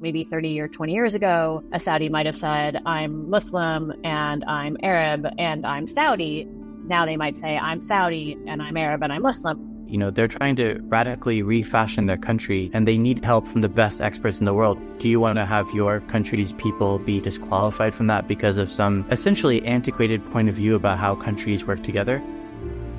maybe 30 or 20 years ago, a Saudi might have said, I'm Muslim and I'm Arab and I'm Saudi. Now they might say, I'm Saudi and I'm Arab and I'm Muslim. You know, they're trying to radically refashion their country and they need help from the best experts in the world. Do you want to have your country's people be disqualified from that because of some essentially antiquated point of view about how countries work together?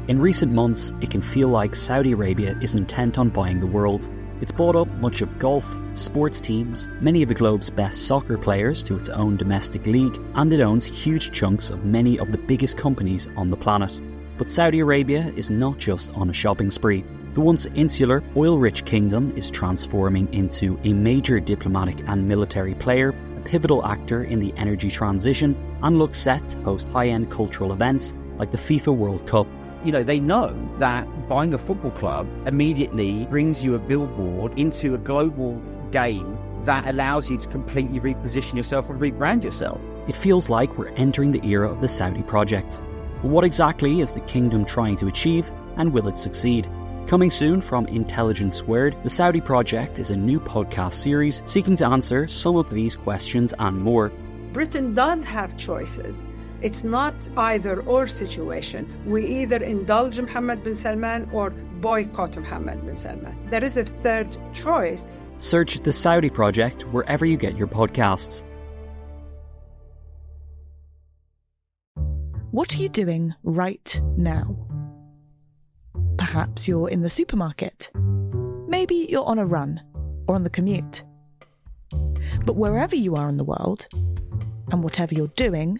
In recent months, it can feel like Saudi Arabia is intent on buying the world. It's bought up much of golf, sports teams, many of the globe's best soccer players to its own domestic league, and it owns huge chunks of many of the biggest companies on the planet. But Saudi Arabia is not just on a shopping spree. The once insular, oil rich kingdom is transforming into a major diplomatic and military player, a pivotal actor in the energy transition, and looks set to host high end cultural events like the FIFA World Cup. You know, they know that buying a football club immediately brings you a billboard into a global game that allows you to completely reposition yourself and rebrand yourself. It feels like we're entering the era of the Saudi project. But what exactly is the kingdom trying to achieve, and will it succeed? Coming soon from Intelligence Squared, the Saudi Project is a new podcast series seeking to answer some of these questions and more. Britain does have choices. It's not either or situation. We either indulge Mohammed bin Salman or boycott Mohammed bin Salman. There is a third choice. Search the Saudi Project wherever you get your podcasts. What are you doing right now? Perhaps you're in the supermarket. Maybe you're on a run or on the commute. But wherever you are in the world, and whatever you're doing,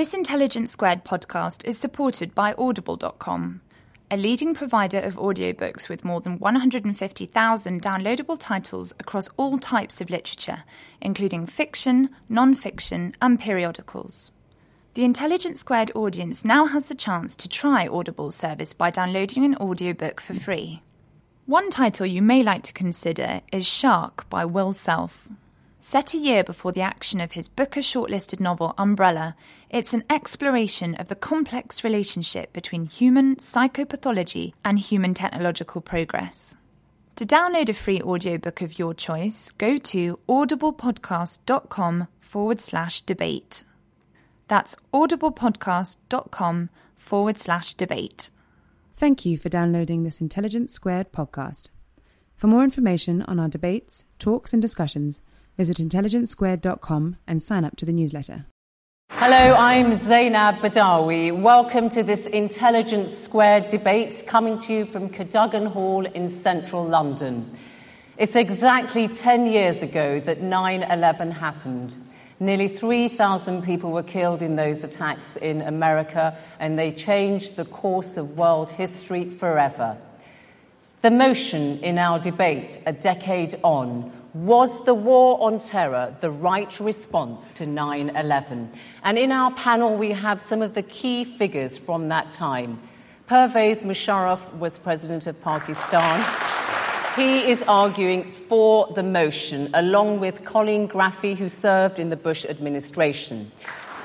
This Intelligence Squared podcast is supported by Audible.com, a leading provider of audiobooks with more than 150,000 downloadable titles across all types of literature, including fiction, non fiction, and periodicals. The Intelligence Squared audience now has the chance to try Audible's service by downloading an audiobook for free. One title you may like to consider is Shark by Will Self. Set a year before the action of his Booker shortlisted novel Umbrella, it's an exploration of the complex relationship between human psychopathology and human technological progress. To download a free audiobook of your choice, go to audiblepodcast.com forward slash debate. That's audiblepodcast.com forward slash debate. Thank you for downloading this Intelligence Squared podcast. For more information on our debates, talks, and discussions, visit intelligencesquared.com and sign up to the newsletter. Hello, I'm Zainab Badawi. Welcome to this Intelligence Squared debate coming to you from Cadogan Hall in central London. It's exactly 10 years ago that 9 11 happened. Nearly 3,000 people were killed in those attacks in America, and they changed the course of world history forever. The motion in our debate, a decade on, was the war on terror the right response to 9 11? And in our panel, we have some of the key figures from that time. Pervez Musharraf was president of Pakistan. He is arguing for the motion, along with Colleen Graffy, who served in the Bush administration.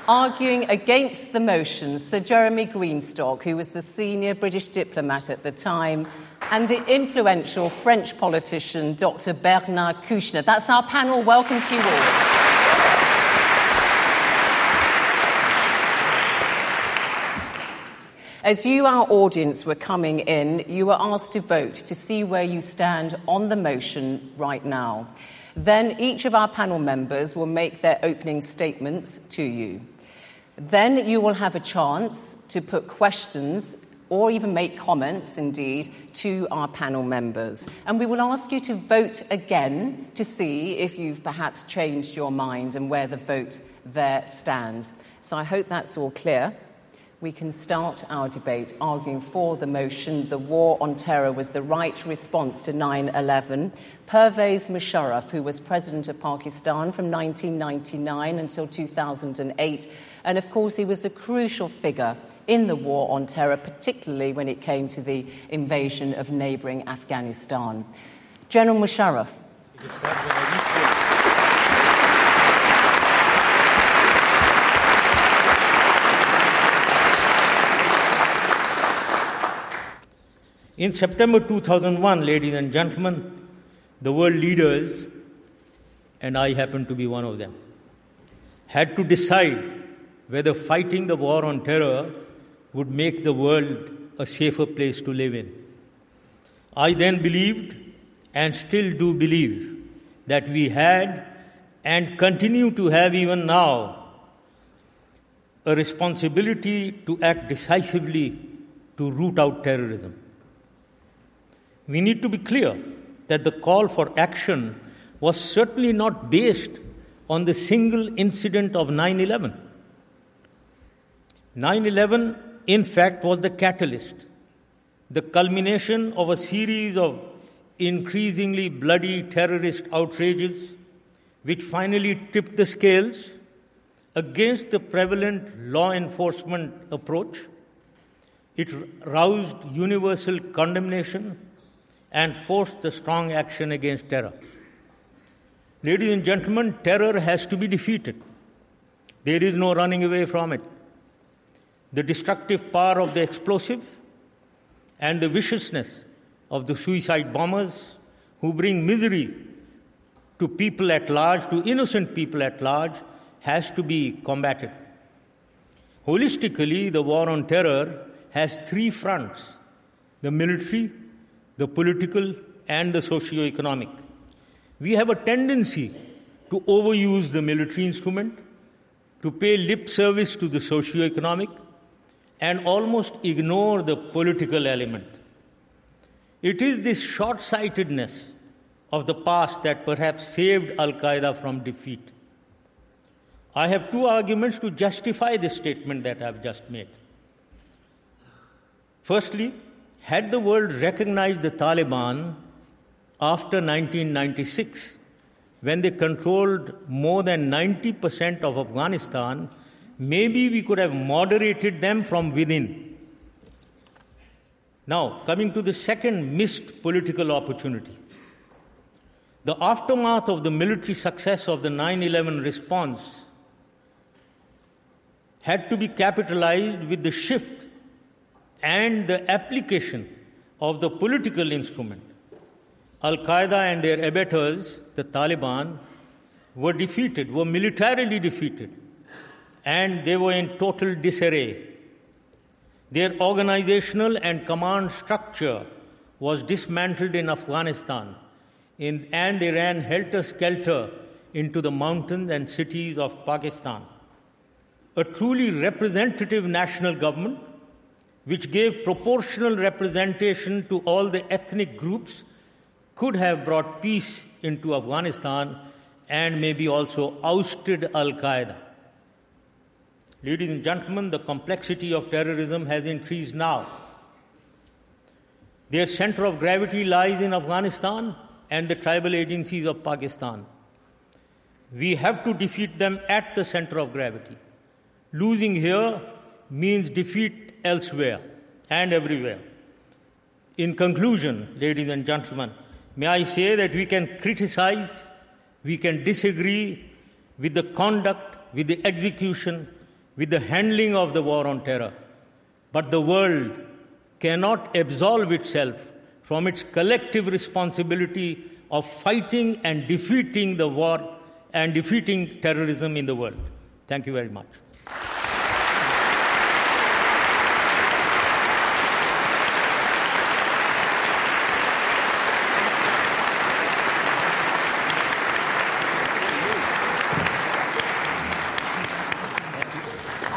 Arguing against the motion, Sir Jeremy Greenstock, who was the senior British diplomat at the time, and the influential French politician Dr. Bernard Kouchner. That's our panel. Welcome to you all. As you, our audience, were coming in, you were asked to vote to see where you stand on the motion right now. Then each of our panel members will make their opening statements to you. Then you will have a chance to put questions or even make comments, indeed, to our panel members. And we will ask you to vote again to see if you've perhaps changed your mind and where the vote there stands. So I hope that's all clear. We can start our debate arguing for the motion the war on terror was the right response to 9 11. Pervez Musharraf, who was president of Pakistan from 1999 until 2008, and of course, he was a crucial figure in the war on terror, particularly when it came to the invasion of neighbouring Afghanistan. General Musharraf. In September 2001, ladies and gentlemen, the world leaders, and I happen to be one of them, had to decide whether fighting the war on terror would make the world a safer place to live in. I then believed, and still do believe, that we had and continue to have even now a responsibility to act decisively to root out terrorism. We need to be clear that the call for action was certainly not based on the single incident of 9 11. 9 11 in fact, was the catalyst, the culmination of a series of increasingly bloody terrorist outrages, which finally tipped the scales against the prevalent law enforcement approach. It roused universal condemnation and forced the strong action against terror. Ladies and gentlemen, terror has to be defeated. There is no running away from it the destructive power of the explosive, and the viciousness of the suicide bombers who bring misery to people at large, to innocent people at large, has to be combated. Holistically, the war on terror has three fronts the military, the political, and the socio economic. We have a tendency to overuse the military instrument, to pay lip service to the socio economic, and almost ignore the political element. It is this short sightedness of the past that perhaps saved Al Qaeda from defeat. I have two arguments to justify this statement that I have just made. Firstly, had the world recognized the Taliban after 1996, when they controlled more than 90% of Afghanistan, maybe we could have moderated them from within. Now, coming to the second missed political opportunity. The aftermath of the military success of the 9 11 response had to be capitalized with the shift and the application of the political instrument. Al Qaeda and their abettors, the Taliban, were defeated, were militarily defeated and they were in total disarray. Their organizational and command structure was dismantled in Afghanistan, in, and they ran helter skelter into the mountains and cities of Pakistan. A truly representative national government, which gave proportional representation to all the ethnic groups, could have brought peace into Afghanistan and maybe also ousted Al Qaeda. Ladies and gentlemen, the complexity of terrorism has increased now. Their center of gravity lies in Afghanistan and the tribal agencies of Pakistan. We have to defeat them at the center of gravity. Losing here means defeat elsewhere and everywhere. In conclusion, ladies and gentlemen, may I say that we can criticize, we can disagree with the conduct, with the execution, with the handling of the war on terror. But the world cannot absolve itself from its collective responsibility of fighting and defeating the war and defeating terrorism in the world. Thank you very much.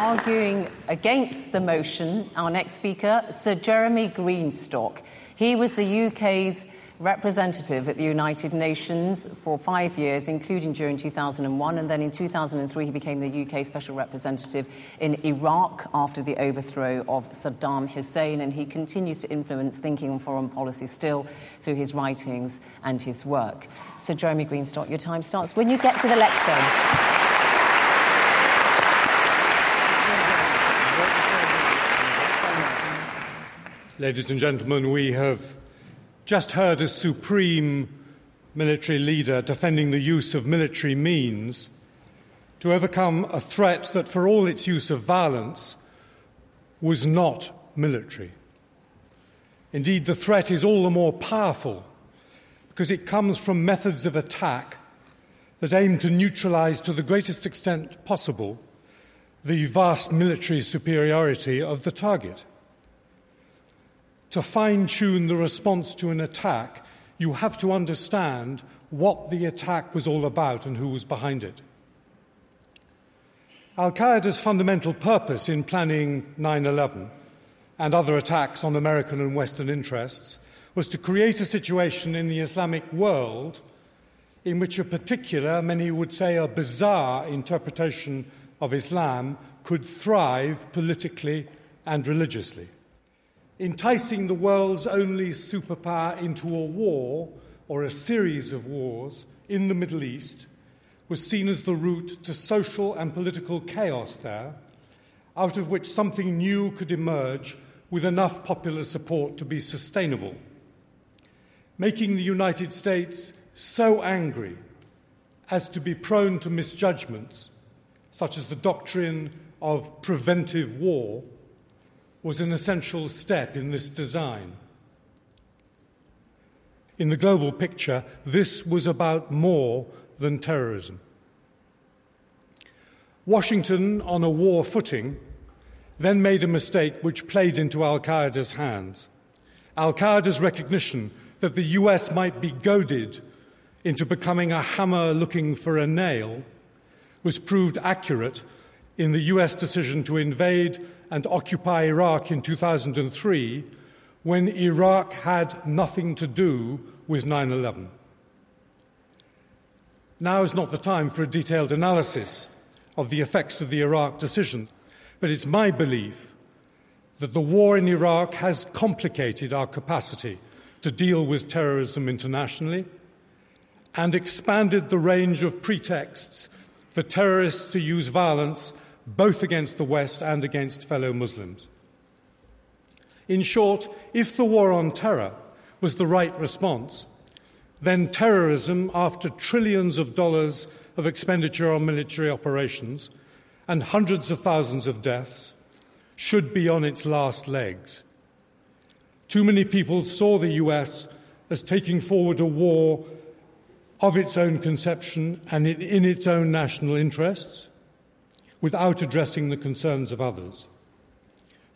arguing against the motion, our next speaker, Sir Jeremy Greenstock. He was the UK's representative at the United Nations for five years, including during 2001. And then in 2003, he became the UK Special Representative in Iraq after the overthrow of Saddam Hussein. And he continues to influence thinking on foreign policy still through his writings and his work. So, Jeremy Greenstock, your time starts when you get to the lectern. Ladies and gentlemen, we have just heard a supreme military leader defending the use of military means to overcome a threat that, for all its use of violence, was not military. Indeed, the threat is all the more powerful because it comes from methods of attack that aim to neutralize to the greatest extent possible the vast military superiority of the target. To fine tune the response to an attack, you have to understand what the attack was all about and who was behind it. Al Qaeda's fundamental purpose in planning 9 11 and other attacks on American and Western interests was to create a situation in the Islamic world in which a particular, many would say a bizarre interpretation of Islam could thrive politically and religiously. Enticing the world's only superpower into a war or a series of wars in the Middle East was seen as the route to social and political chaos there, out of which something new could emerge with enough popular support to be sustainable. Making the United States so angry as to be prone to misjudgments, such as the doctrine of preventive war was an essential step in this design. In the global picture, this was about more than terrorism. Washington, on a war footing, then made a mistake which played into Al Qaeda's hands. Al Qaeda's recognition that the US might be goaded into becoming a hammer looking for a nail was proved accurate in the US decision to invade and occupy Iraq in 2003 when Iraq had nothing to do with 9 11. Now is not the time for a detailed analysis of the effects of the Iraq decision, but it's my belief that the war in Iraq has complicated our capacity to deal with terrorism internationally and expanded the range of pretexts for terrorists to use violence both against the West and against fellow Muslims. In short, if the war on terror was the right response, then terrorism, after trillions of dollars of expenditure on military operations and hundreds of thousands of deaths, should be on its last legs. Too many people saw the US as taking forward a war of its own conception and in its own national interests without addressing the concerns of others.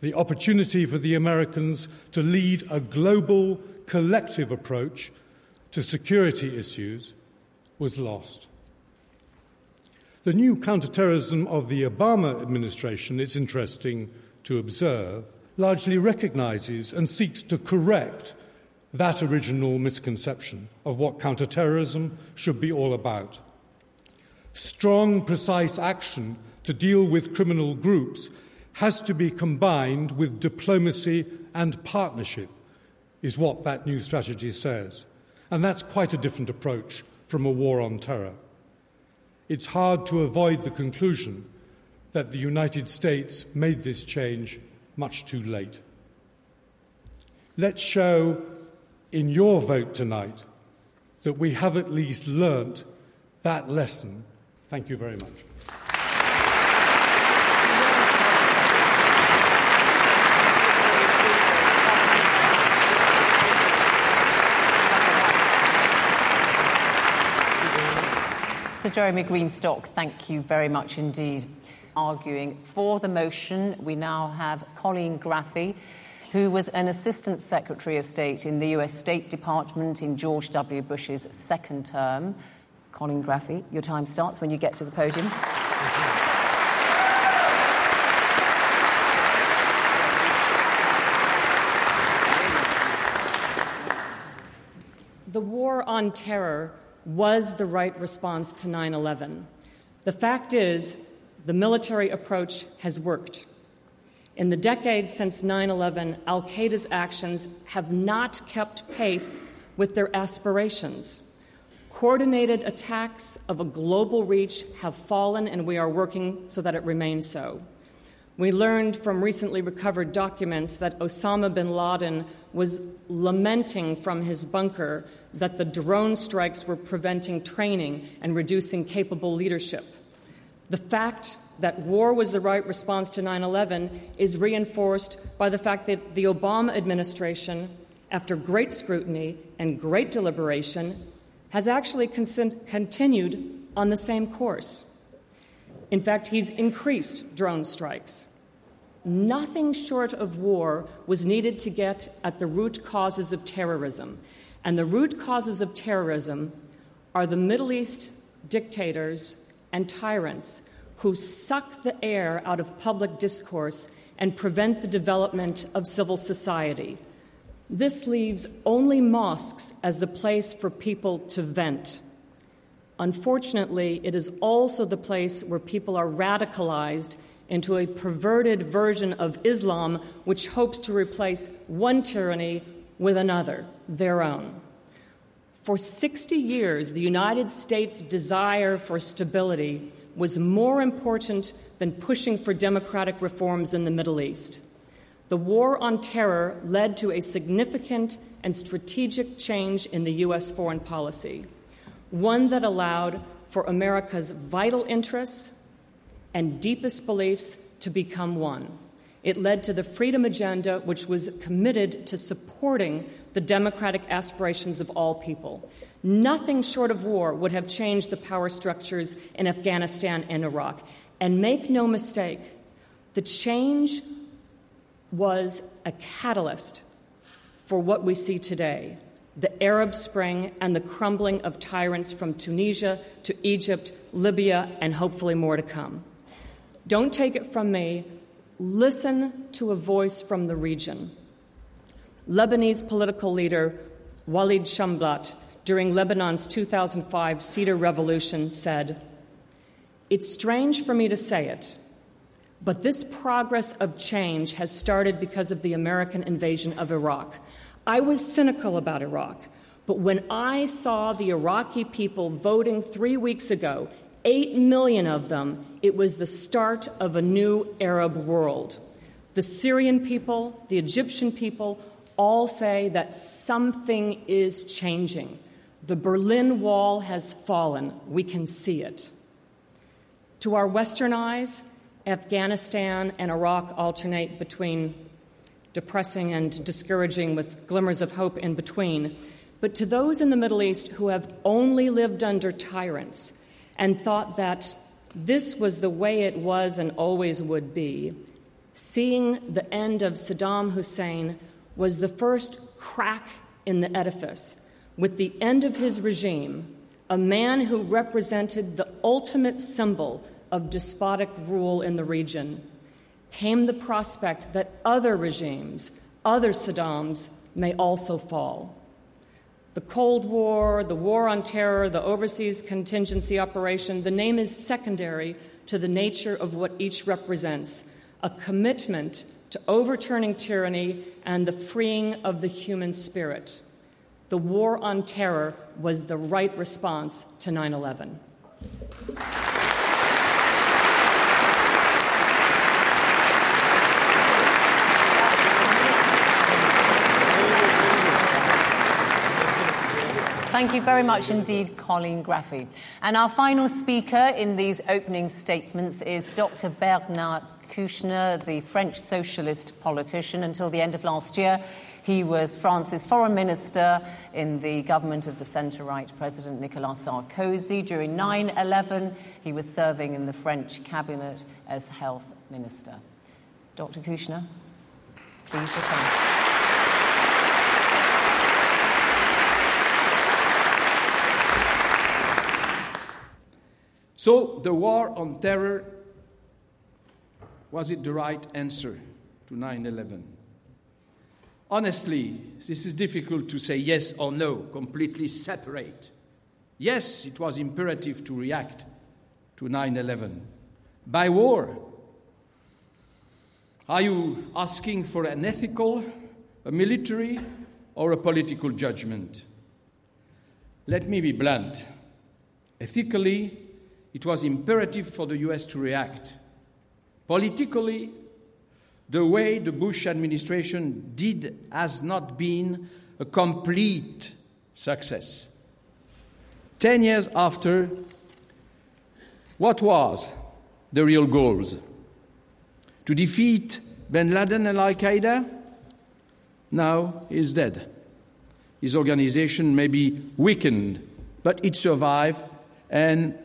The opportunity for the Americans to lead a global collective approach to security issues was lost. The new counterterrorism of the Obama administration, it's interesting to observe, largely recognizes and seeks to correct that original misconception of what counterterrorism should be all about. Strong, precise action to deal with criminal groups has to be combined with diplomacy and partnership, is what that new strategy says. And that's quite a different approach from a war on terror. It's hard to avoid the conclusion that the United States made this change much too late. Let's show in your vote tonight that we have at least learnt that lesson. Thank you very much. Sir Jeremy Greenstock, thank you very much indeed. Arguing for the motion, we now have Colleen Graffy, who was an Assistant Secretary of State in the US State Department in George W. Bush's second term. Colleen Graffy, your time starts when you get to the podium. The war on terror was the right response to 9 11. The fact is, the military approach has worked. In the decades since 9 11, Al Qaeda's actions have not kept pace with their aspirations. Coordinated attacks of a global reach have fallen, and we are working so that it remains so. We learned from recently recovered documents that Osama bin Laden was lamenting from his bunker that the drone strikes were preventing training and reducing capable leadership. The fact that war was the right response to 9 11 is reinforced by the fact that the Obama administration, after great scrutiny and great deliberation, has actually con- continued on the same course. In fact, he's increased drone strikes. Nothing short of war was needed to get at the root causes of terrorism. And the root causes of terrorism are the Middle East dictators and tyrants who suck the air out of public discourse and prevent the development of civil society. This leaves only mosques as the place for people to vent. Unfortunately, it is also the place where people are radicalized into a perverted version of Islam which hopes to replace one tyranny with another, their own. For 60 years, the United States' desire for stability was more important than pushing for democratic reforms in the Middle East. The war on terror led to a significant and strategic change in the U.S. foreign policy, one that allowed for America's vital interests and deepest beliefs to become one. It led to the Freedom Agenda, which was committed to supporting the democratic aspirations of all people. Nothing short of war would have changed the power structures in Afghanistan and Iraq. And make no mistake, the change was a catalyst for what we see today the Arab Spring and the crumbling of tyrants from Tunisia to Egypt, Libya, and hopefully more to come. Don't take it from me. Listen to a voice from the region. Lebanese political leader Walid Jumblatt, during Lebanon's 2005 Cedar Revolution, said, It's strange for me to say it, but this progress of change has started because of the American invasion of Iraq. I was cynical about Iraq, but when I saw the Iraqi people voting three weeks ago, eight million of them, it was the start of a new Arab world. The Syrian people, the Egyptian people, all say that something is changing. The Berlin Wall has fallen. We can see it. To our Western eyes, Afghanistan and Iraq alternate between depressing and discouraging with glimmers of hope in between. But to those in the Middle East who have only lived under tyrants and thought that this was the way it was and always would be, seeing the end of Saddam Hussein was the first crack in the edifice. With the end of his regime, a man who represented the ultimate symbol of despotic rule in the region, came the prospect that other regimes, other Saddams, may also fall. The Cold War, the War on Terror, the Overseas Contingency Operation, the name is secondary to the nature of what each represents a commitment to overturning tyranny and the freeing of the human spirit. The War on Terror was the right response to 9 11. Thank you very much indeed, Colleen Graffy. And our final speaker in these opening statements is Dr. Bernard Kouchner, the French socialist politician. Until the end of last year, he was France's foreign minister in the government of the centre right President Nicolas Sarkozy. During 9 11, he was serving in the French cabinet as health minister. Dr. Kouchner, please return. So, the war on terror was it the right answer to 9 11? honestly, this is difficult to say yes or no, completely separate. Yes, it was imperative to react to 9 11 by war. Are you asking for an ethical, a military, or a political judgment? Let me be blunt. Ethically, it was imperative for the US to react. Politically, the way the Bush administration did has not been a complete success. Ten years after, what was the real goals? To defeat bin Laden and Al Qaeda? Now he is dead. His organization may be weakened, but it survived and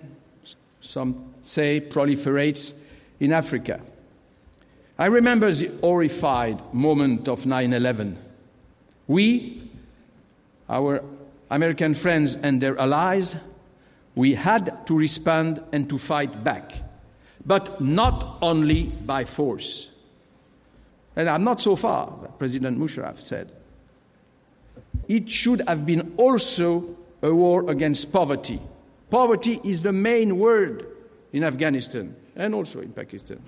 some say proliferates in Africa. I remember the horrified moment of 9 11. We, our American friends and their allies, we had to respond and to fight back, but not only by force. And I'm not so far, President Musharraf said. It should have been also a war against poverty. Poverty is the main word in Afghanistan and also in Pakistan.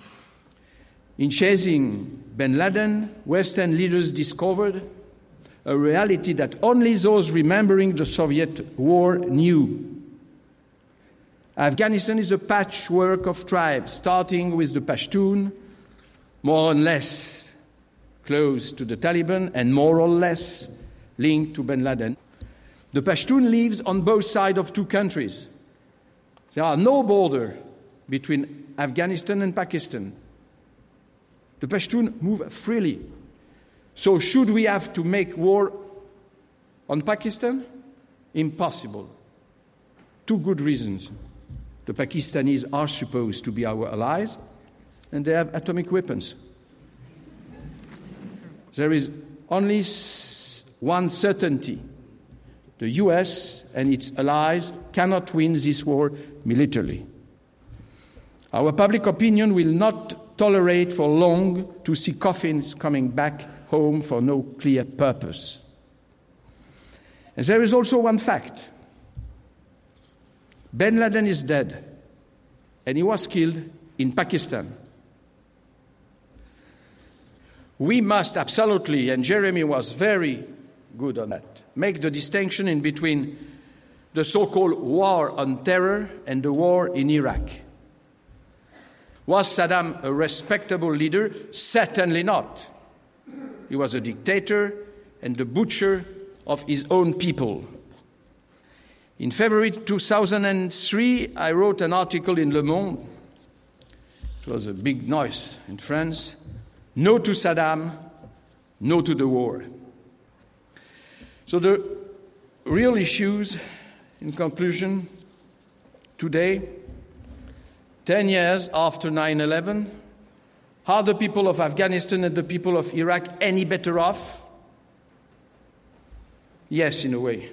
In chasing bin Laden, Western leaders discovered a reality that only those remembering the Soviet war knew. Afghanistan is a patchwork of tribes, starting with the Pashtun, more or less close to the Taliban and more or less linked to bin Laden. The Pashtun lives on both sides of two countries. There are no border between Afghanistan and Pakistan. The Pashtun move freely. So, should we have to make war on Pakistan? Impossible. Two good reasons. The Pakistanis are supposed to be our allies, and they have atomic weapons. There is only one certainty the US and its allies cannot win this war militarily. Our public opinion will not tolerate for long to see coffins coming back home for no clear purpose. And there is also one fact bin Laden is dead, and he was killed in Pakistan. We must absolutely, and Jeremy was very good on that, make the distinction in between the so called war on terror and the war in Iraq. Was Saddam a respectable leader? Certainly not. He was a dictator and the butcher of his own people. In February 2003, I wrote an article in Le Monde. It was a big noise in France. No to Saddam, no to the war. So, the real issues, in conclusion, today, 10 years after 9 11, are the people of Afghanistan and the people of Iraq any better off? Yes, in a way.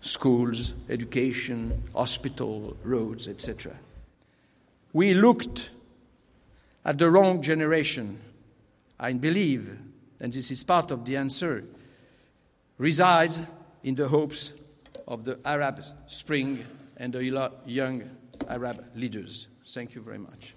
Schools, education, hospital, roads, etc. We looked at the wrong generation. I believe, and this is part of the answer, resides in the hopes of the Arab Spring and the young Arab leaders. Thank you very much.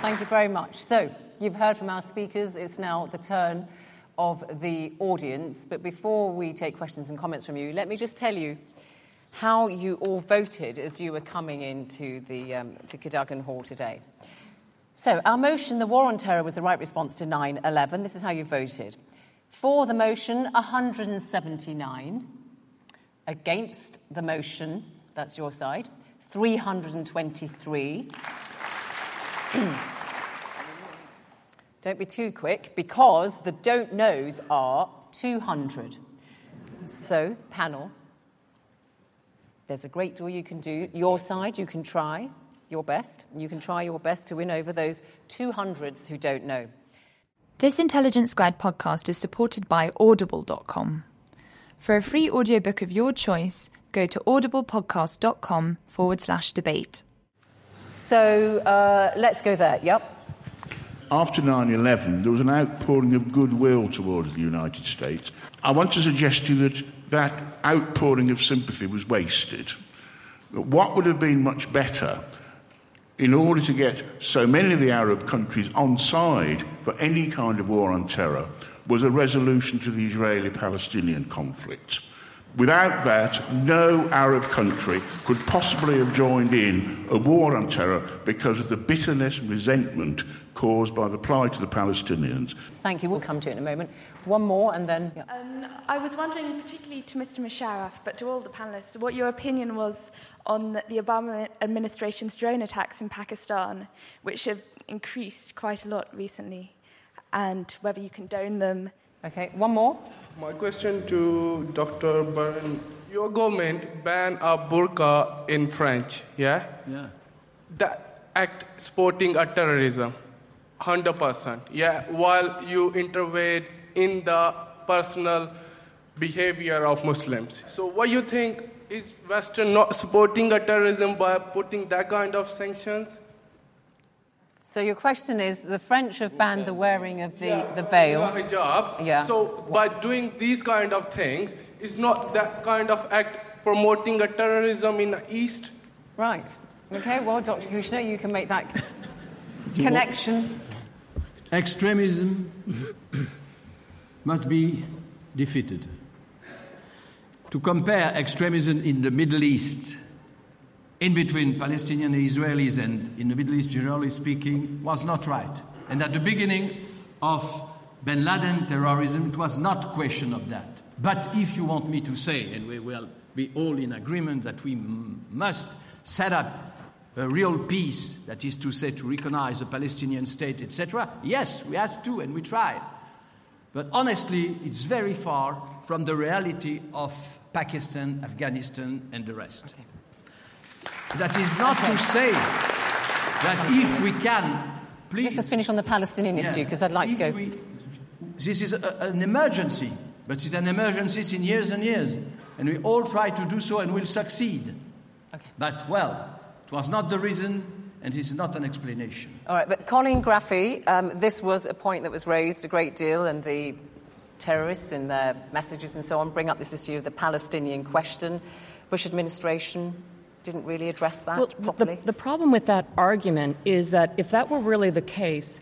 Thank you very much. So, you've heard from our speakers. It's now the turn of the audience. But before we take questions and comments from you, let me just tell you how you all voted as you were coming into the um, to Cadogan Hall today. So, our motion, the war on terror, was the right response to 9 11. This is how you voted. For the motion, 179. Against the motion, that's your side, 323. don't be too quick because the don't knows are 200. So, panel, there's a great deal you can do. Your side, you can try your best. You can try your best to win over those 200s who don't know. This Intelligence Squared podcast is supported by Audible.com. For a free audiobook of your choice, go to audiblepodcast.com forward slash debate. So uh, let's go there. Yep. After 9 11, there was an outpouring of goodwill towards the United States. I want to suggest to you that that outpouring of sympathy was wasted. What would have been much better in order to get so many of the Arab countries on side for any kind of war on terror was a resolution to the Israeli Palestinian conflict. Without that, no Arab country could possibly have joined in a war on terror because of the bitterness and resentment caused by the plight of the Palestinians. Thank you. We'll come to it in a moment. One more and then. Yeah. Um, I was wondering, particularly to Mr. Musharraf, but to all the panelists, what your opinion was on the Obama administration's drone attacks in Pakistan, which have increased quite a lot recently, and whether you condone them. Okay, one more. My question to Dr. Byrne. Your government banned a burqa in French, yeah? Yeah. That act supporting a terrorism, 100%. Yeah, while you intervene in the personal behavior of Muslims. So what you think is Western not supporting a terrorism by putting that kind of sanctions? So your question is, the French have banned the wearing of the, yeah, the veil. The Hijab. Yeah. So by doing these kind of things, is not that kind of act promoting a terrorism in the East? Right. Okay, well, Dr. Kouchner, you can make that connection. Extremism must be defeated. To compare extremism in the Middle East in between Palestinian and Israelis and in the Middle East, generally speaking, was not right. And at the beginning of bin Laden terrorism, it was not question of that. But if you want me to say, and we will be all in agreement that we must set up a real peace, that is to say, to recognize the Palestinian state, etc., yes, we have to, and we tried. But honestly, it's very far from the reality of Pakistan, Afghanistan, and the rest. Okay. That is not to say that if we can, please. Just to finish on the Palestinian yes, issue, because I'd like to go. We, this is a, an emergency, but it's an emergency in years and years. And we all try to do so and we'll succeed. Okay. But, well, it was not the reason and it's not an explanation. All right, but Colleen Graffy, um, this was a point that was raised a great deal, and the terrorists in their messages and so on bring up this issue of the Palestinian question. Bush administration didn't really address that well, properly. The, the problem with that argument is that if that were really the case,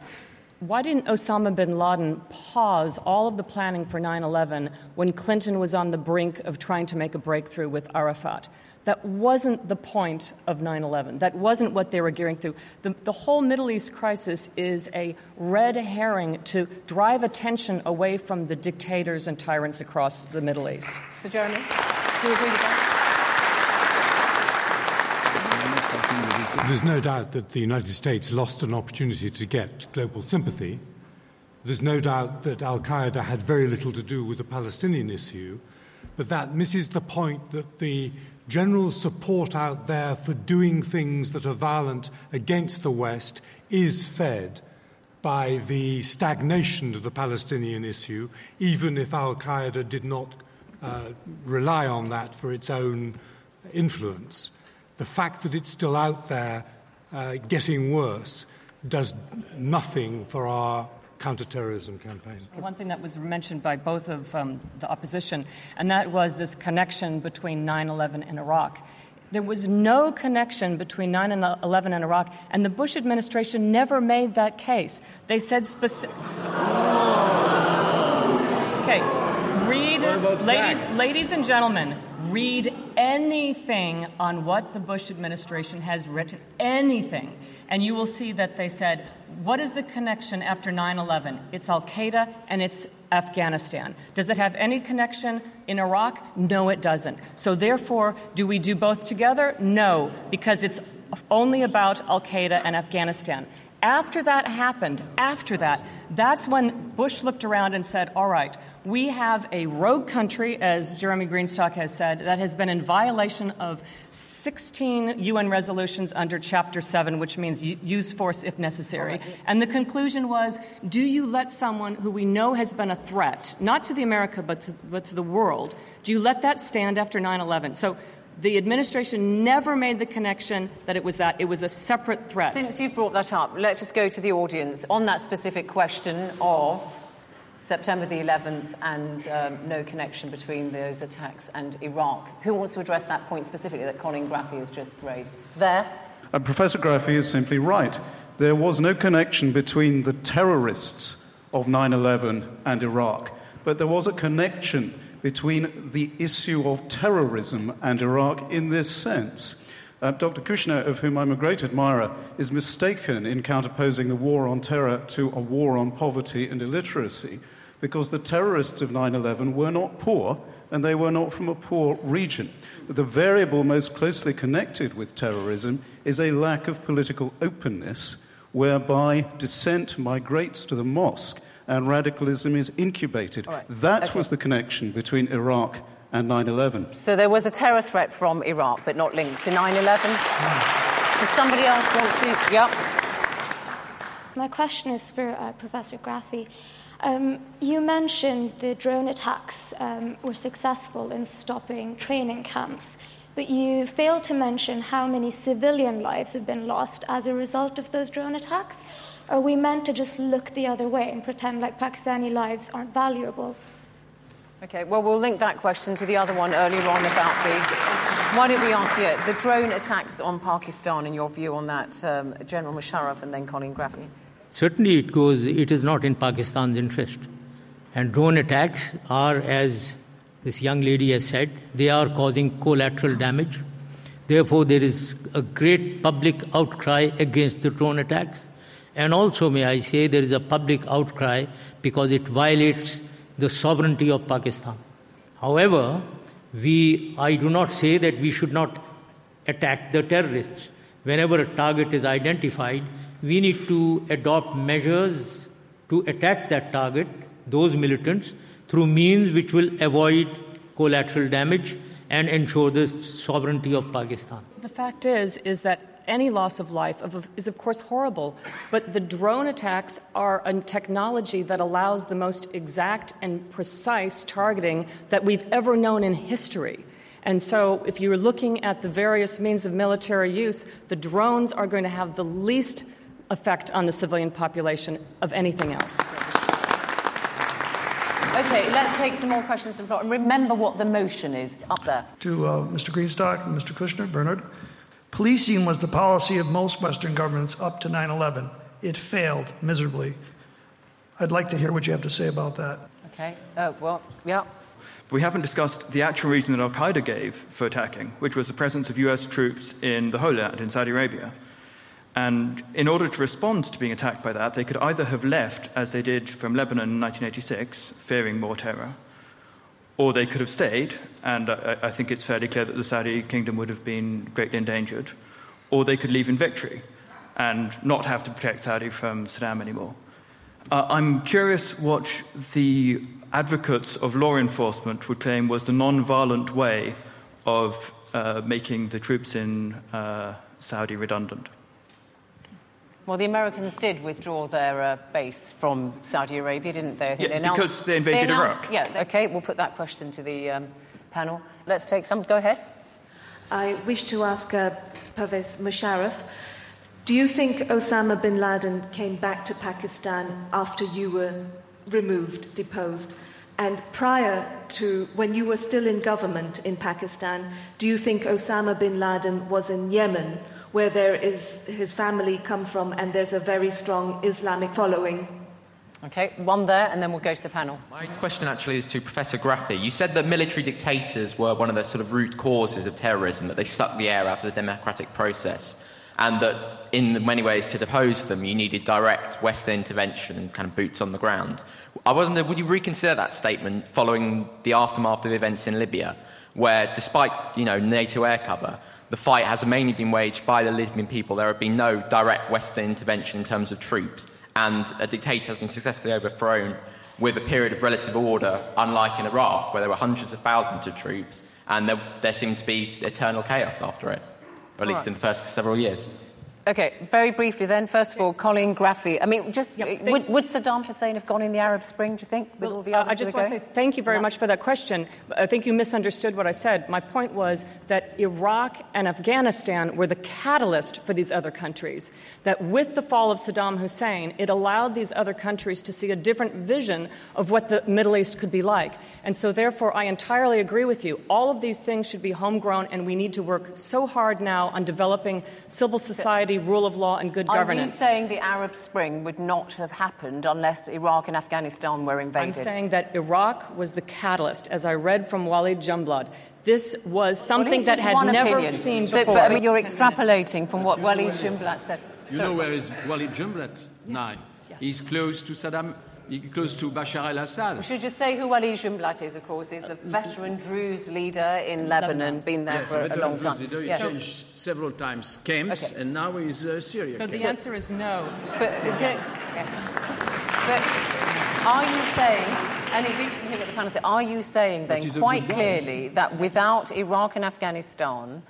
why didn't Osama bin Laden pause all of the planning for 9 11 when Clinton was on the brink of trying to make a breakthrough with Arafat? That wasn't the point of 9 11. That wasn't what they were gearing through. The, the, whole Middle East crisis is a red herring to drive attention away from the dictators and tyrants across the Middle East. So, Jeremy, do you agree with that? There's no doubt that the United States lost an opportunity to get global sympathy. There's no doubt that Al Qaeda had very little to do with the Palestinian issue, but that misses the point that the general support out there for doing things that are violent against the West is fed by the stagnation of the Palestinian issue, even if Al Qaeda did not uh, rely on that for its own influence. The fact that it's still out there uh, getting worse does nothing for our counterterrorism campaign. One thing that was mentioned by both of um, the opposition, and that was this connection between 9 11 and Iraq. There was no connection between 9 11 and Iraq, and the Bush administration never made that case. They said specific. Okay, read, ladies, ladies and gentlemen, read anything on what the Bush administration has written, anything, and you will see that they said, What is the connection after 9 11? It's Al Qaeda and it's Afghanistan. Does it have any connection in Iraq? No, it doesn't. So, therefore, do we do both together? No, because it's only about Al Qaeda and Afghanistan. After that happened, after that, that's when Bush looked around and said, all right, we have a rogue country, as Jeremy Greenstock has said, that has been in violation of 16 UN resolutions under Chapter 7, which means use force if necessary. And the conclusion was do you let someone who we know has been a threat, not to the America, but to, but to the world, do you let that stand after 9 11? So the administration never made the connection that it was that. It was a separate threat. Since you've brought that up, let's just go to the audience on that specific question of September the 11th and um, no connection between those attacks and Iraq. Who wants to address that point specifically that Colleen Graffy has just raised? There. Uh, Professor Graffy is simply right. There was no connection between the terrorists of 9 11 and Iraq, but there was a connection between the issue of terrorism and Iraq in this sense. Uh, Dr. Kouchner, of whom I'm a great admirer, is mistaken in counterposing the war on terror to a war on poverty and illiteracy because the terrorists of 9 11 were not poor and they were not from a poor region. The variable most closely connected with terrorism is a lack of political openness whereby dissent migrates to the mosque and radicalism is incubated. Right. That okay. was the connection between Iraq and 9 11. So there was a terror threat from Iraq, but not linked to 9 11? Does somebody else want to? Yep. My question is for uh, Professor Graffy. Um, you mentioned the drone attacks um, were successful in stopping training camps, but you failed to mention how many civilian lives have been lost as a result of those drone attacks. Are we meant to just look the other way and pretend like Pakistani lives aren't valuable? Okay, well, we'll link that question to the other one earlier on about the. Why don't we ask you the drone attacks on Pakistan and your view on that, um, General Musharraf and then Colleen Graffy? Certainly, it goes. It is not in Pakistan's interest, and drone attacks are, as this young lady has said, they are causing collateral damage. Therefore, there is a great public outcry against the drone attacks. And also, may I say, there is a public outcry because it violates the sovereignty of Pakistan. However, we, I do not say that we should not attack the terrorists. Whenever a target is identified, we need to adopt measures to attack that target, those militants, through means which will avoid collateral damage and ensure the sovereignty of Pakistan. The fact is, is that any loss of life is, of course, horrible. But the drone attacks are a technology that allows the most exact and precise targeting that we've ever known in history. And so, if you're looking at the various means of military use, the drones are going to have the least effect on the civilian population of anything else. Okay, let's take some more questions from And remember what the motion is up there. To uh, Mr. Greenstock and Mr. Kouchner, Bernard. Policing was the policy of most Western governments up to 9 11. It failed miserably. I'd like to hear what you have to say about that. Okay. Oh, well, yeah. We haven't discussed the actual reason that Al Qaeda gave for attacking, which was the presence of US troops in the Holy Land in Saudi Arabia. And in order to respond to being attacked by that, they could either have left, as they did from Lebanon in 1986, fearing more terror, or they could have stayed, and I, I, think it's fairly clear that the Saudi kingdom would have been greatly endangered, or they could leave in victory and not have to protect Saudi from Saddam anymore. Uh, I'm curious what the advocates of law enforcement would claim was the non violent way of uh, making the troops in uh, Saudi redundant. Well, the Americans did withdraw their uh, base from Saudi Arabia, didn't they? yeah, they announced, because they invaded they announced, Iraq. Yeah, okay, we'll put that question to the um, panel. Let's take some. Go ahead. I wish to ask uh, Pervez Musharraf do you think Osama bin Laden came back to Pakistan after you were removed, deposed? And prior to when you were still in government in Pakistan, do you think Osama bin Laden was in Yemen where there is his family come from and there's a very strong Islamic following. Okay, one there, and then we'll go to the panel. My question actually is to Professor Graffy. You said that military dictators were one of the sort of root causes of terrorism, that they sucked the air out of the democratic process, and that in many ways to depose them you needed direct Western intervention and kind of boots on the ground. I wonder, would you reconsider that statement following the aftermath of the events in Libya, where despite you know, NATO air cover, the fight has mainly been waged by the Libyan people. There have been no direct Western intervention in terms of troops, and a dictator has been successfully overthrown with a period of relative order, unlike in Iraq, where there were hundreds of thousands of troops, and there, there seemed to be eternal chaos after it, or at least right. in the first several years. Okay, very briefly then. First of all, Colleen Graffy. I mean, just uh, would, would, Saddam Hussein have gone in the Arab Spring? Do you think, with well, all the others? I just want to say thank you very much for that question. I think you misunderstood what I said. My point was that Iraq and Afghanistan were the catalyst for these other countries. That with the fall of Saddam Hussein, it allowed these other countries to see a different vision of what the Middle East could be like. And so, therefore, I entirely agree with you. All of these things should be homegrown, and we need to work so hard now on developing civil society rule of law, and good Are governance. you saying the Arab Spring would not have happened unless Iraq and Afghanistan were invaded? I'm saying that Iraq was the catalyst, as I read from Walid Jumblatt. This was something well, that had never opinion. seen so, before. But I mean, you're extrapolating from what Walid Jumblatt said. You know where is Walid Jumblatt now? He's close to Saddam, he's close to Bashar al-Assad. We should just say who Walid Jumblatt is, of course. He's the veteran Druze leader in Lebanon, been there yes, for a long time. Leader. He Yes. changed several times camps, Okay. and now he's uh, Syria. So the answer is no. But, okay. but are you saying, and it'd be interesting to hear what the panel say, are you saying then quite clearly that without Iraq and Afghanistan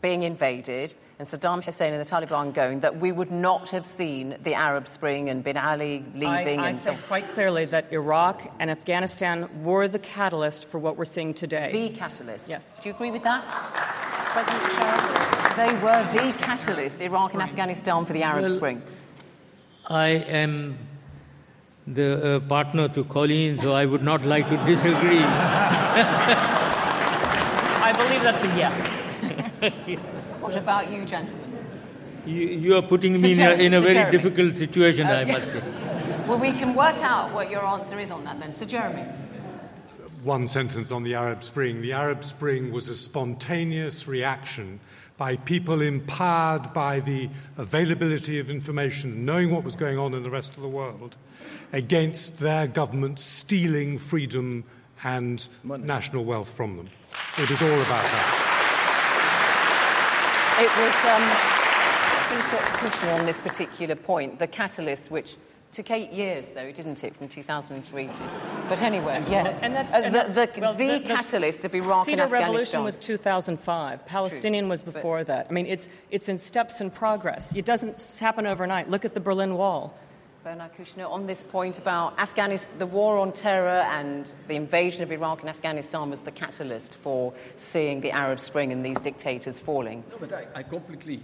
being invaded and Saddam Hussein and the Taliban going, that we would not have seen the Arab Spring and Ben Ali leaving I, I and so said quite clearly that Iraq and Afghanistan were the catalyst for what we're seeing today. The catalyst. Yes. Do you agree with that, President Musharraf? They were the catalyst, Iraq and Afghanistan, for the Arab Well, Spring. I am the uh, partner to Colleen, so I would not like to disagree. I believe that's a yes. What about you, gentlemen? you, you are putting me in a, in a very Jeremy. difficult situation, Uh, I yeah. must say. Well, we can work out what your answer is on that then. Sir Jeremy. One sentence on the Arab Spring. The Arab Spring was a spontaneous reaction by people empowered by the availability of information, knowing what was going on in the rest of the world, against their government stealing freedom and national wealth from them. It is all about that. It was, um, Dr. Kouchner on this particular point, the catalyst, which took eight years, though, didn't it, from 2003 to. But anyway, yes. And that's, Uh, and the, that's- the, well, the catalyst of Iraq Cedar and Revolution Afghanistan. was 2005. Palestinian was before that. I mean, it's, it's in steps and progress. It doesn't happen overnight. Look at the Berlin Wall. Bernard Kouchner, on this point about Afghanistan, the war on terror and the invasion of Iraq and Afghanistan was the catalyst for seeing the Arab Spring and these dictators falling. No, but I, I completely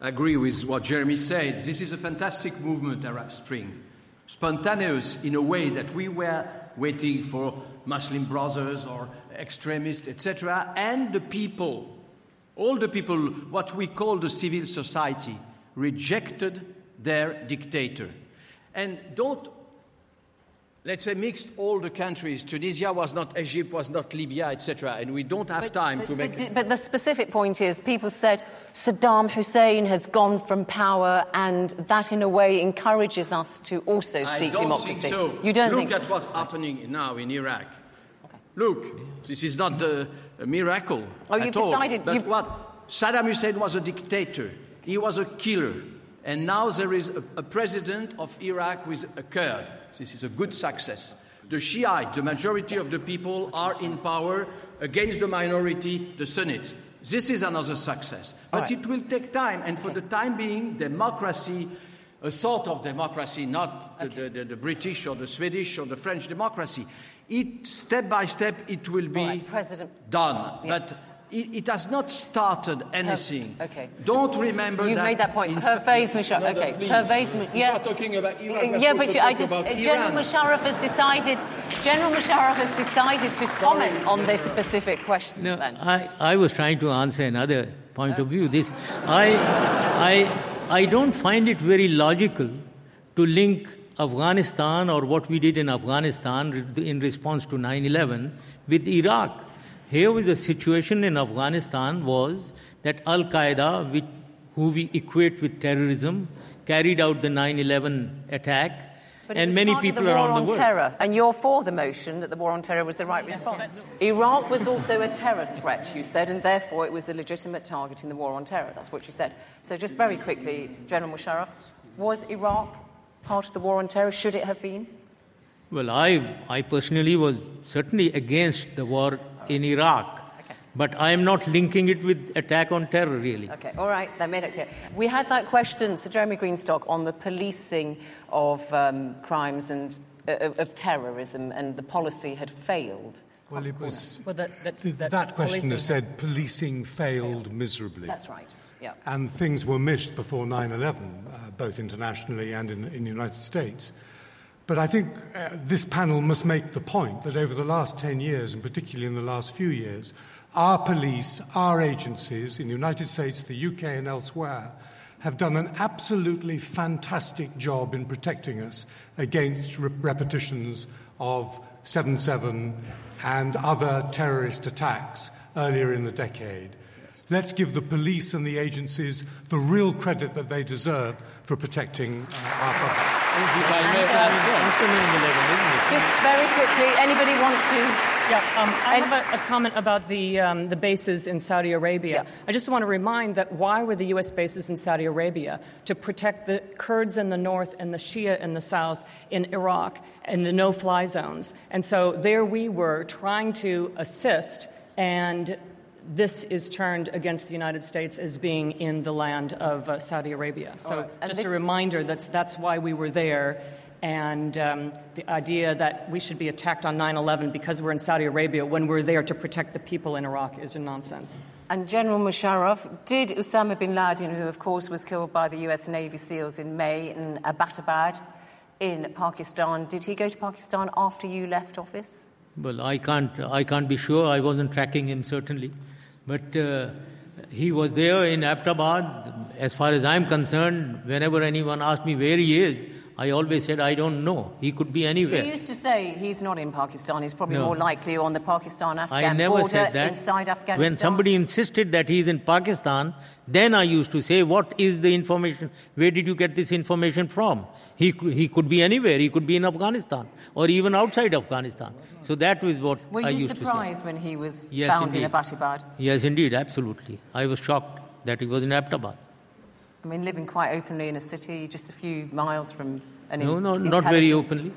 agree with what Jeremy said. This is a fantastic movement, Arab Spring. Spontaneous in a way that we were waiting for Muslim brothers or extremists, etc., and the people, all the people, what we call the civil society, rejected their dictator. And don't, let's say, mix all the countries. Tunisia was not Egypt, was not Libya, etc., and we don't have time but, to make. But, but the specific point is, people said Saddam Hussein has gone from power, and that, in a way, encourages us to also I seek don't democracy. think so. You don't Look think so? at what's happening now in Iraq. Look, this is not a, a miracle. Oh, at you've all. decided- But you've- what? Saddam Hussein was a dictator. He was a killer. And now there is a, a president of Iraq with a Kurd. This is a good success. The Shiite, the majority of the people, are in power against the minority, the Sunnis. This is another success. But right. it will take time. And for the time being, democracy, a sort of democracy, not the, the, the, the British or the Swedish or the French democracy, it, step by step, it will be Right, done. Yeah. But it, it has not started anything. okay. Don't remember You've that. made that point. in Pervez fact- Musharraf. No, no, Okay, please. Pervez. Mu- Yeah. you are talking about Iraq, yeah, but you, I just uh, General Iran. Musharraf has decided. General Musharraf has decided to comment on this specific question. No, then. I, I was trying to answer another point of view. This, I, I, I don't find it very logical to link Afghanistan or what we did in Afghanistan in response to 9/11 with Iraq. Here was the situation in Afghanistan was that Al Qaeda, which, who we equate with terrorism, carried out the 9/11 attack. But and many people the war around on the world. terror, and you're for the motion that the war on terror was the right response. Iraq was also a terror threat, you said, and therefore it was a legitimate target in the war on terror. That's what you said. So, just very quickly, General Musharraf, was Iraq part of the war on terror? Should it have been? Well, I, I personally was certainly against the war in Iraq, but I am not linking it with attack on terror, really. Okay, all right, that made it clear. We had that question, Sir Jeremy Greenstock, on the policing of um, crimes and uh, of, of terrorism, and the policy had failed. Well, it was. Well, that, that, that that question policing- has said policing failed miserably. That's right. Yeah. And things were missed before 9 11, uh, both internationally and in, in the United States. But I think uh, this panel must make the point that over the last 10 years, and particularly in the last few years, our police, our agencies in the United States, the UK, and elsewhere have done an absolutely fantastic job in protecting us against re- repetitions of 7 7 and other terrorist attacks earlier in the decade. Let's give the police and the agencies the real credit that they deserve for protecting uh, our public. If I may add, after 9/11, isn't it? Just very quickly, anybody want to? Yeah, um, I have a, a comment about the, um, the bases in Saudi Arabia. I just want to remind that why were the U.S. bases in Saudi Arabia? To protect the Kurds in the north and the Shia in the south in Iraq and the no fly zones. And so there we were trying to assist, and this is turned against the United States as being in the land of uh, Saudi Arabia. So right. Just this- a reminder that's, that's why we were there. And um, the idea that we should be attacked on 9 11 because we're in Saudi Arabia when we're there to protect the people in Iraq is a nonsense. And General Musharraf, did Osama bin Laden, who of course was killed by the US Navy SEALs in May in Abbottabad in Pakistan, did he go to Pakistan after you left office? Well, I can't, I can't be sure. I wasn't tracking him, certainly. But uh, he was there in Abbottabad. As far as I'm concerned, whenever anyone asked me where he is, I always said, I don't know. He could be anywhere. You used to say he's not in Pakistan, he's probably No. more likely on the Pakistan Afghan border inside Afghanistan. When somebody insisted that he's in Pakistan, then I used to say, What is the information? Where did you get this information from? He, he could be anywhere. He could be in Afghanistan or even outside Afghanistan. So that was what Were I you used to say. Were you surprised when he was Yes, found in indeed. Abbottabad? Yes, indeed, absolutely. I was shocked that he was in Abbottabad. I mean, living quite openly in a city just a few miles from an No, no, not very openly.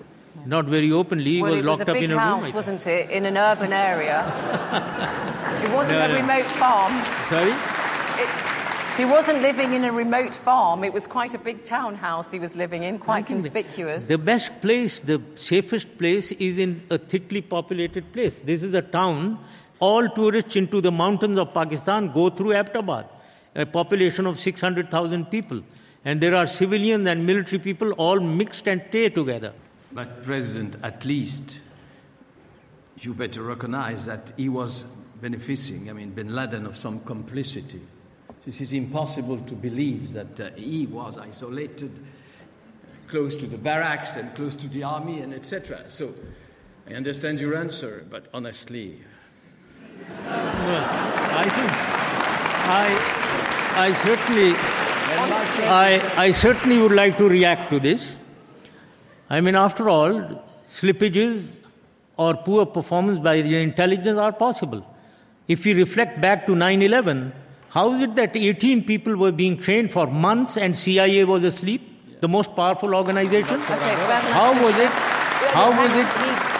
Not very openly. He well, was it was locked a up in a house, room. Wasn't it, in an urban area? it wasn't No, a no. remote farm. Sorry? He wasn't living in a remote farm. It was quite a big townhouse he was living in, quite conspicuous. The best place, the safest place is in a thickly populated place. This is a town. All tourists into the mountains of Pakistan go through Abbottabad, a population of 600,000 people. And there are civilian and military people all mixed and stay together. But, President, at least you better recognize that he was benefiting, I mean, bin Laden, of some complicity. This is impossible to believe that uh, he was isolated, close to the barracks and close to the army, and etc. So I understand your answer, but honestly, Well, I think I, I certainly, I, I certainly would like to react to this. I mean, after all, slippages or poor performance by the intelligence are possible. If we reflect back to 9 11, how is it that 18 people were being trained for months and CIA was asleep? The most powerful organization? How was it? How was it?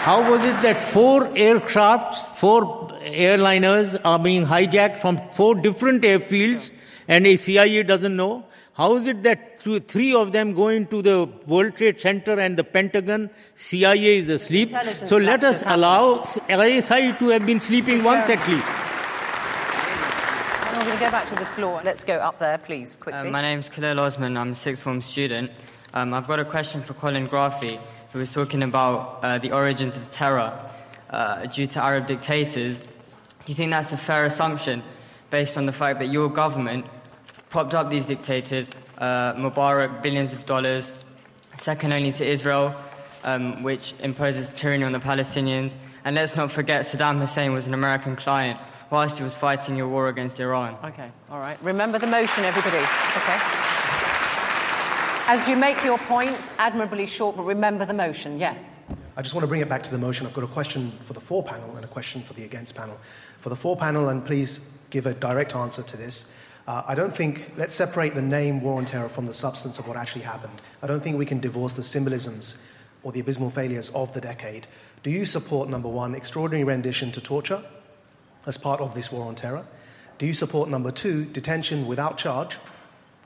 How was it that four aircrafts, four airliners are being hijacked from four different airfields and a CIA doesn't know? How is it that through three of them go into the World Trade Center and the Pentagon, CIA is asleep? So let us allow ISI to have been sleeping once at least. I'm going to go back to the floor. Let's go up there, please, quickly. Uh, my name's Khalil Osman. I'm a sixth form student. Um, I've got a question for Colleen Graffy, who was talking about uh, the origins of terror uh, due to Arab dictators. Do you think that's a fair assumption based on the fact that your government propped up these dictators, uh, Mubarak, billions of dollars, second only to Israel, um, which imposes tyranny on the Palestinians? And let's not forget Saddam Hussein was an American client whilst he was fighting your war against Iran. Okay, all right. Remember the motion, everybody. Okay. As you make your points, admirably short, but remember the motion. Yes. I just want to bring it back to the motion. I've got a question for the for panel and a question for the against panel. For the for panel, and please give a direct answer to this. Uh, I don't think, let's separate the name War on Terror from the substance of what actually happened. I don't think we can divorce the symbolisms or the abysmal failures of the decade. Do you support, number one, extraordinary rendition to torture as part of this war on terror? Do you support, number two, detention without charge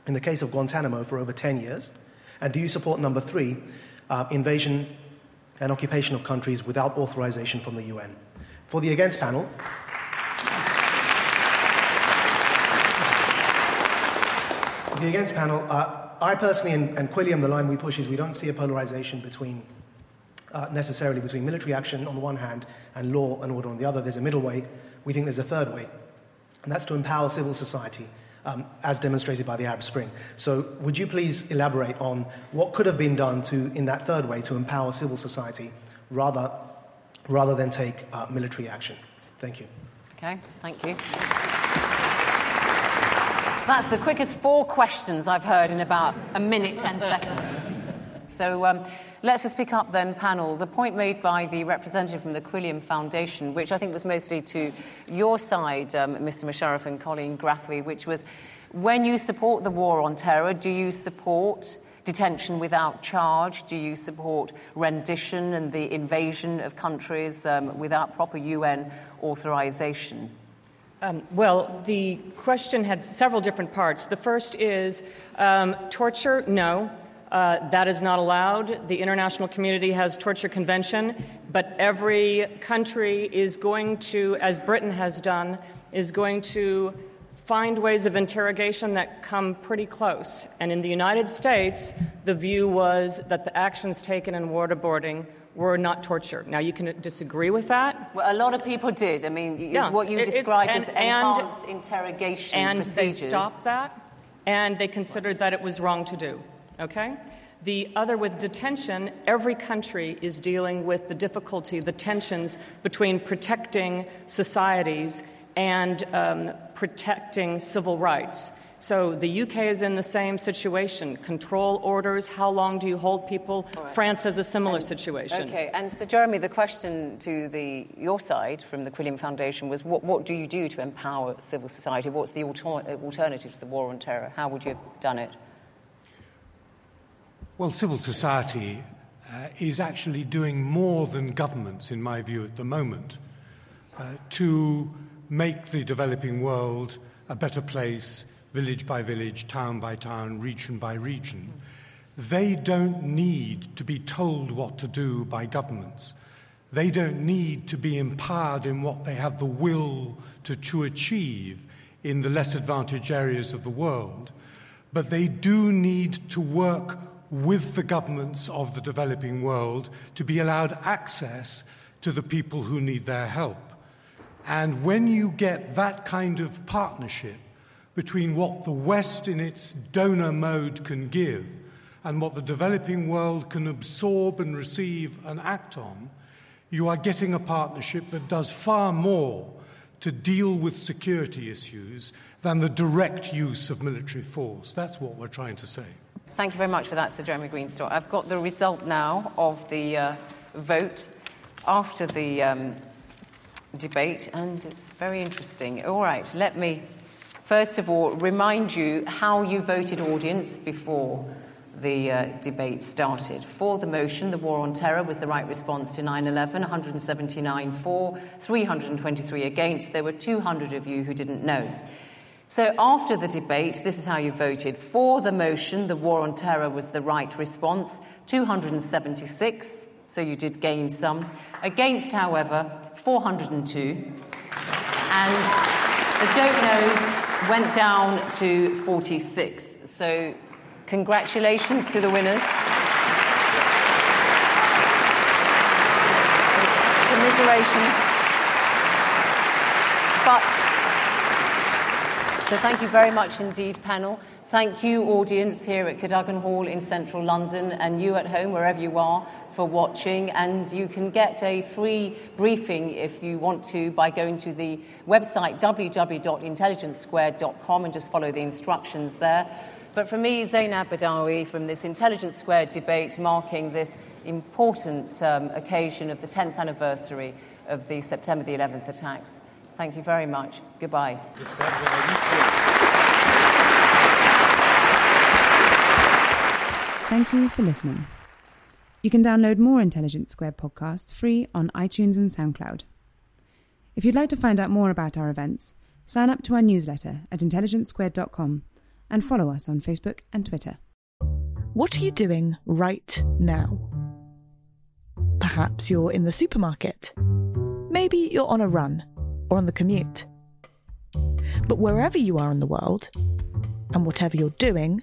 in the case of Guantanamo for over 10 years? And do you support, number three, uh, invasion and occupation of countries without authorization from the UN? For the against panel, the against panel, uh, I personally and, and Quilliam, the line we push is we don't see a polarization between uh, necessarily between military action on the one hand and law and order on the other. There's a middle way. We think there's a third way, and that's to empower civil society, um, as demonstrated by the Arab Spring. So, would you please elaborate on what could have been done to, in that third way, to empower civil society rather, rather than take uh, military action? Thank you. Okay, thank you. That's the quickest four questions I've heard in about a minute, ten seconds. So um, let's just pick up then, panel. The point made by the representative from the Quilliam Foundation, which I think was mostly to your side, um, Mr. Musharraf and Colleen Graffy, which was when you support the war on terror, do you support detention without charge? Do you support rendition and the invasion of countries um, without proper UN authorization? Um, well, the question had several different parts. The first is um, torture, no. Uh, that is not allowed. The international community has torture convention, but every country is going to, as Britain has done, is going to find ways of interrogation that come pretty close. And in the United States, the view was that the actions taken in waterboarding were not torture. Now, you can disagree with that. Well, a lot of people did. I mean, yeah, what you described and, as enhanced and, interrogation and procedures. they stopped that, and they considered that it was wrong to do. Okay? The other with detention, every country is dealing with the difficulty, the tensions between protecting societies and um, protecting civil rights. So the UK is in the same situation. Control orders, how long do you hold people? Right. France has a similar and, situation. Okay, and so Jeremy, the question to the, your side from the Quilliam Foundation was what, what do you do to empower civil society? What's the alter- alternative to the war on terror? How would you have done it? Well, civil society uh, is actually doing more than governments, in my view, at the moment, uh, to make the developing world a better place village by village, town by town, region by region. They don't need to be told what to do by governments. They don't need to be empowered in what they have the will to, to achieve in the less advantaged areas of the world. But they do need to work with the governments of the developing world to be allowed access to the people who need their help. And when you get that kind of partnership, between what the West in its donor mode can give and what the developing world can absorb and receive and act on, you are getting a partnership that does far more to deal with security issues than the direct use of military force. That's what we're trying to say. Thank you very much for that, Sir Jeremy Greenstock. I've got the result now of the uh, vote after the um, debate, and it's very interesting. All right, let me first of all, remind you how you voted, audience, before the uh, debate started. For the motion, the war on terror was the right response to 9 11, 179 for, 323 against. There were 200 of you who didn't know. So, after the debate, this is how you voted. For the motion, the war on terror was the right response, 276, so you did gain some. Against, however, 402. And the don't knows went down to 46th. So, congratulations to the winners. Commiserations. But, so thank you very much indeed, panel. Thank you, audience here at Cadogan Hall in central London, and you at home, wherever you are for watching, and you can get a free briefing if you want to by going to the website www.intelligencesquared.com and just follow the instructions there. But for me, Zeinab Badawi, from this Intelligence Squared debate marking this important um, occasion of the 10th anniversary of the September the 11th attacks, thank you very much. Goodbye. Thank you for listening. You can download more Intelligence Squared podcasts free on iTunes and SoundCloud. If you'd like to find out more about our events, sign up to our newsletter at intelligencesquared.com and follow us on Facebook and Twitter. What are you doing right now? Perhaps you're in the supermarket. Maybe you're on a run or on the commute. But wherever you are in the world, and whatever you're doing,